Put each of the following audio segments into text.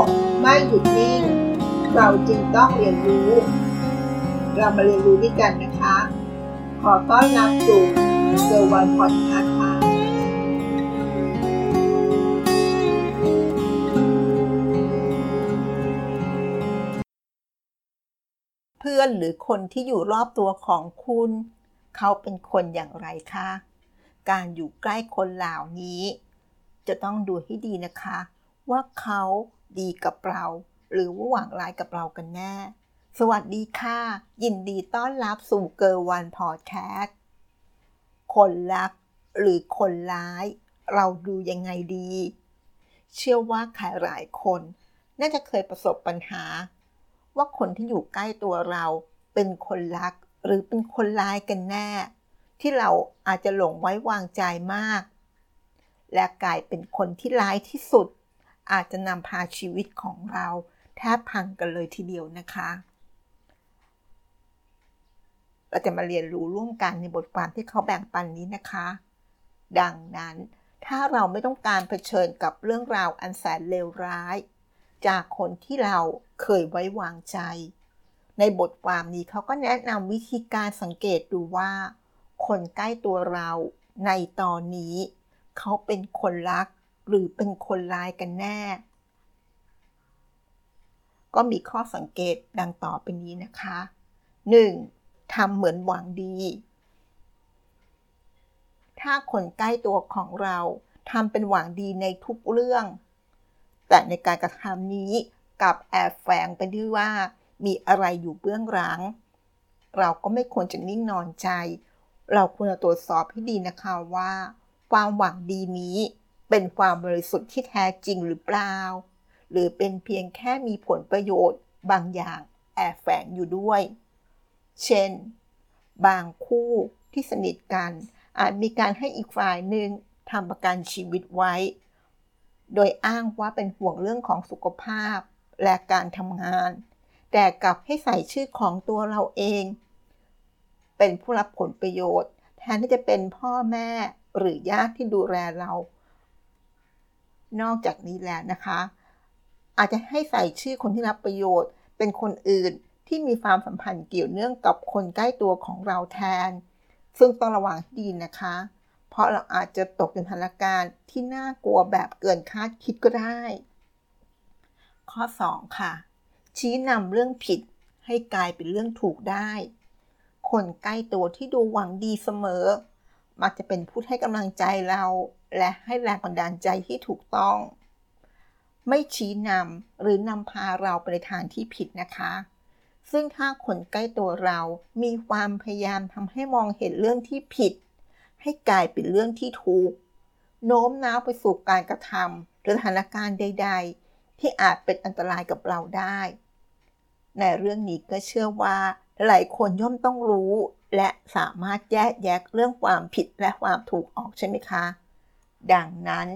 กไม่หยุดนิ่ง เราจึงต้องเรียนรู้ เรามาเรียนรู้ด้วยกันนะคะ ขอต้อนรับสู่เซอร์วันพอดคาส์ค่ะเพื่อนหรือคนที่อยู่รอบตัวของคุณ เขาเป็นคนอย่างไรคะการอยู่ใกล้คนเหล่านี้ จะต้องดูให้ดีนะคะ ว่าเขา ดีกับเรา หรือว่าหวังร้ายกับเรากันแน่ สวัสดีค่ะ ยินดีต้อนรับสู่เกอร์วันพอดแคสต์คนรักหรือคนร้าย เราดูยังไงดี เชื่อว่าใครหลายคน น่าจะเคยประสบปัญหา ว่าคนที่อยู่ใกล้ตัวเราเป็นคนรักหรือเป็นคนร้ายกันแน่ ที่เราอาจจะหลงไว้วางใจมาก และกลายเป็นคนที่ร้ายที่สุด อาจจะนำพาชีวิตของเราแทบพังกันเลยทีเดียวนะคะ เราจะมาเรียนรู้ร่วมกันในบทความที่เขาแบ่งปันนี้นะคะ ดังนั้นถ้าเราไม่ต้องการเผชิญกับเรื่องราวอันแสนเลวร้าย จากคนที่เราเคยไว้วางใจ ในบทความนี้เขาก็แนะนำวิธีการสังเกตดูว่า คนใกล้ตัวเราในตอนนี้ เขาเป็นคนรัก หรือเป็นคนร้ายกันแน่ ก็มีข้อสังเกตดังต่อไปนี้นะคะ 1. ทำเหมือนหวังดี ถ้าคนใกล้ตัวของเราทำเป็นหวังดีในทุกเรื่อง แต่ในการกระทำนี้กับแอบแฝงไปด้วยว่า มีอะไรอยู่เบื้องหลัง เราก็ไม่ควรจะนิ่งนอนใจ เราควรจะตรวจสอบให้ดีนะคะว่า ความหวังดีนี้ เป็นความบริสุทธิ์ที่แท้จริงหรือเปล่า หรือเป็นเพียงแค่มีผลประโยชน์บางอย่างแอบแฝงอยู่ด้วย เช่น บางคู่ที่สนิทกัน อาจมีการให้อีกฝ่ายหนึ่งทำประกันชีวิตไว้ โดยอ้างว่าเป็นห่วงเรื่องของสุขภาพและการทำงาน แต่กลับให้ใส่ชื่อของตัวเราเอง เป็นผู้รับผลประโยชน์ แทนที่จะเป็นพ่อแม่หรือญาติที่ดูแลเรา นอกจากนี้แล้วนะคะ อาจจะให้ใส่ชื่อคนที่รับประโยชน์ เป็นคนอื่นที่มีความสัมพันธ์เกี่ยวเนื่องกับคนใกล้ตัวของเราแทน ซึ่งต้องระวังดีนะคะ เพราะเราอาจจะตกในสถานการณ์ที่น่ากลัวแบบเกินคาดคิดก็ได้ ข้อ 2 ค่ะ ชี้นำเรื่องผิดให้กลายเป็นเรื่องถูกได้ คนใกล้ตัวที่ดูหวังดีเสมอ มักจะเป็นผู้ให้กำลังใจเรา และให้แรงบันดาลใจที่ถูกต้อง ไม่ชี้นำหรือนำพาเราไปในทางที่ผิดนะคะ ซึ่งถ้าคนใกล้ตัวเรามีความพยายามทำให้มองเห็นเรื่องที่ผิด ให้กลายเป็นเรื่องที่ถูก โน้มน้าวไปสู่การกระทำหรือสถานการณ์ใด ๆ ที่อาจเป็นอันตรายกับเราได้ ในเรื่องนี้ก็เชื่อว่า หลายคนย่อมต้องรู้ และสามารถแยกแยะเรื่องความผิดและความถูกออกใช่ไหมคะ ดังนั้น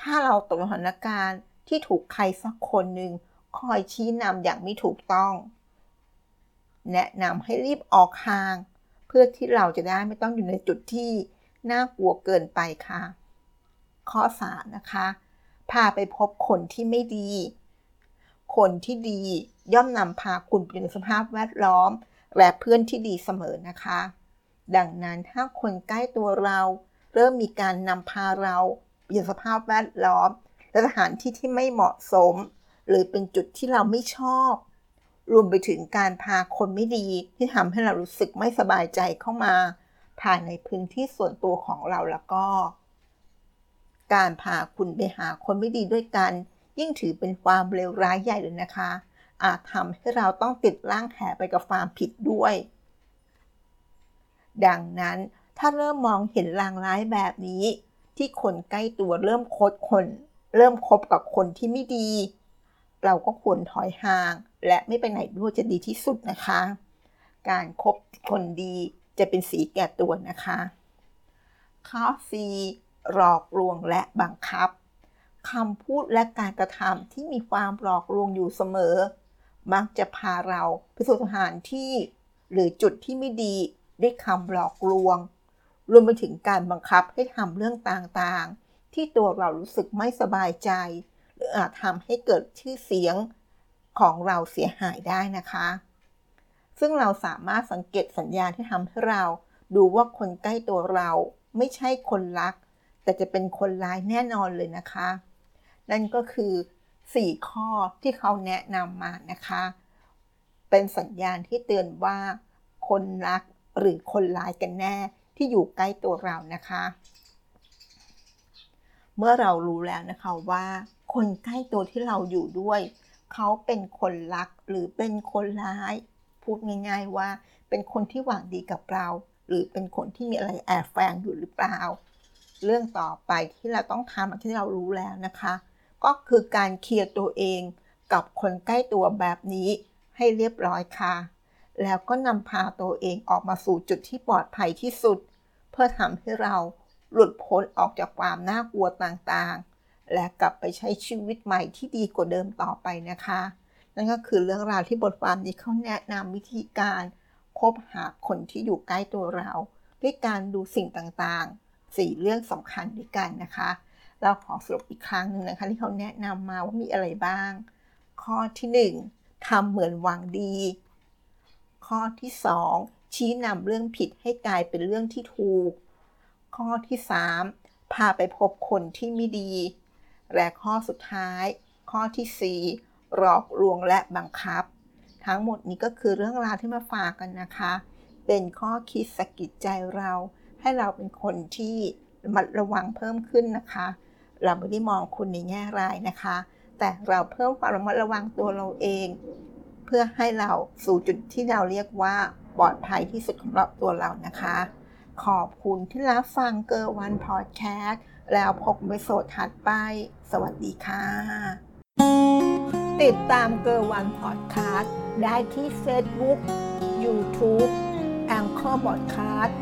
ถ้าเราตกสถานการณ์ที่ถูกใครสักคนหนึ่งคอยชี้นำอย่างไม่ถูกต้อง แนะนำให้รีบออกห่าง เพื่อที่เราจะได้ไม่ต้องอยู่ในจุดที่น่ากลัวเกินไปค่ะ ข้อ3นะคะ พาไปพบคนที่ไม่ดี คนที่ดีย่อมนำพาคุณไปในสภาพแวดล้อม และเพื่อนที่ดีเสมอนะคะ ดังนั้นถ้าคนใกล้ตัวเรา เริ่มมีการนำพาเราไปในสภาพแวดล้อม และสถานที่ที่ไม่เหมาะสม หรือเป็นจุดที่เราไม่ชอบ รวมไปถึงการพาคนไม่ดีที่ทำให้เรารู้สึกไม่สบายใจเข้ามาภายในพื้นที่ส่วนตัวของเราแล้วก็ การพาคุณไปหาคนไม่ดีด้วยกัน ยิ่งถือเป็นความเลวร้ายใหญ่เลยนะคะ อาจทำให้เราต้องติดร่างแหไปกับความผิดด้วย ดังนั้นถ้าเริ่มมองเห็นลางร้ายแบบนี้ ที่คนใกล้ตัวเริ่มคดคน เริ่มคบกับคนที่ไม่ดี เราก็ควรถอยห่าง และไม่ไปไหนด้วยจะดีที่สุดนะคะ การครบคนดีจะเป็นสีแก่ตัวนะคะข้อสีหลอกลวงและบังคับคำพูดและการกระทำที่มีความหลอกลวงอยู่เสมอ มักจะพาเราไปสู่สถานที่ หรือจุดที่ไม่ดีด้วยคำหลอกลวง รวมไปถึงการบังคับให้ทำเรื่องต่างๆ ที่ตัวเรารู้สึกไม่สบายใจ หรืออาจทำให้เกิดชื่อเสียงของเราเสียหายได้นะคะ ซึ่งเราสามารถสังเกตสัญญาณที่ทำให้เรา ดูว่าคนใกล้ตัวเราไม่ใช่คนรัก แต่จะเป็นคนร้ายแน่นอนเลยนะคะ นั่นก็คือ 4 ข้อที่เขาแนะนำมานะคะ เป็นสัญญาณที่เตือนว่า คนรักหรือคนร้ายกันแน่ที่อยู่ใกล้ตัวเรานะคะ เมื่อเรารู้แล้วนะคะว่า คนใกล้ตัวที่เราอยู่ด้วย เขาเป็นคนรักหรือเป็นคนร้าย พูดง่าย ๆว่า เป็นคนที่หวังดีกับเรา หรือเป็นคนที่มีอะไรแอบแฝงอยู่หรือเปล่า เรื่องต่อไปที่เราต้องทำที่เรารู้แล้วนะคะ ก็คือการเคลียร์ตัวเองกับคนใกล้ตัวแบบนี้ให้เรียบร้อยค่ะ แล้วก็นำพาตัวเองออกมาสู่จุดที่ปลอดภัยที่สุด เพื่อทำให้เราหลุดพ้นออกจากความน่ากลัวต่างๆ และกลับไปใช้ชีวิตใหม่ที่ดีกว่าเดิมต่อไปนะคะ นั่นก็คือเรื่องราวที่บทความนี้เขาแนะนำวิธีการคบหาคนที่อยู่ใกล้ตัวเรา ด้วยการดูสิ่งต่างๆสี่เรื่องสำคัญด้วยกันนะคะ เราขอสรุปอีกครั้งหนึ่งนะคะที่เขาแนะนำมาว่ามีอะไรบ้าง ข้อที่ 1ทำเหมือนหวังดี ข้อที่ 2 ชี้นำเรื่องผิดให้กลายเป็นเรื่องที่ถูก ข้อที่ 3 พาไปพบคนที่ไม่ดี และข้อสุดท้าย ข้อที่ 4 หลอกลวงและบังคับ ทั้งหมดนี้ก็คือเรื่องราวที่มาฝากกันนะคะ เป็นข้อคิดสะกิดใจเราให้เราเป็นคนที่ระมัดระวังเพิ่มขึ้นนะคะ เราไม่ได้มองคุณในแง่ร้ายนะคะ แต่เราเพิ่มความระมัดระวังตัวเราเอง เพื่อให้เราสู่จุดที่เราเรียกว่าปลอดภัยที่สุดของเราตัวเรานะคะ ขอบคุณที่รับฟังเกอร์วันพอดแคสต์แล้วพบในโสดถัดไป สวัสดีค่ะ ติดตามเกอร์วันพอดแคสต์ได้ที่ Facebook YouTube แองเกอร์บอดคาสต์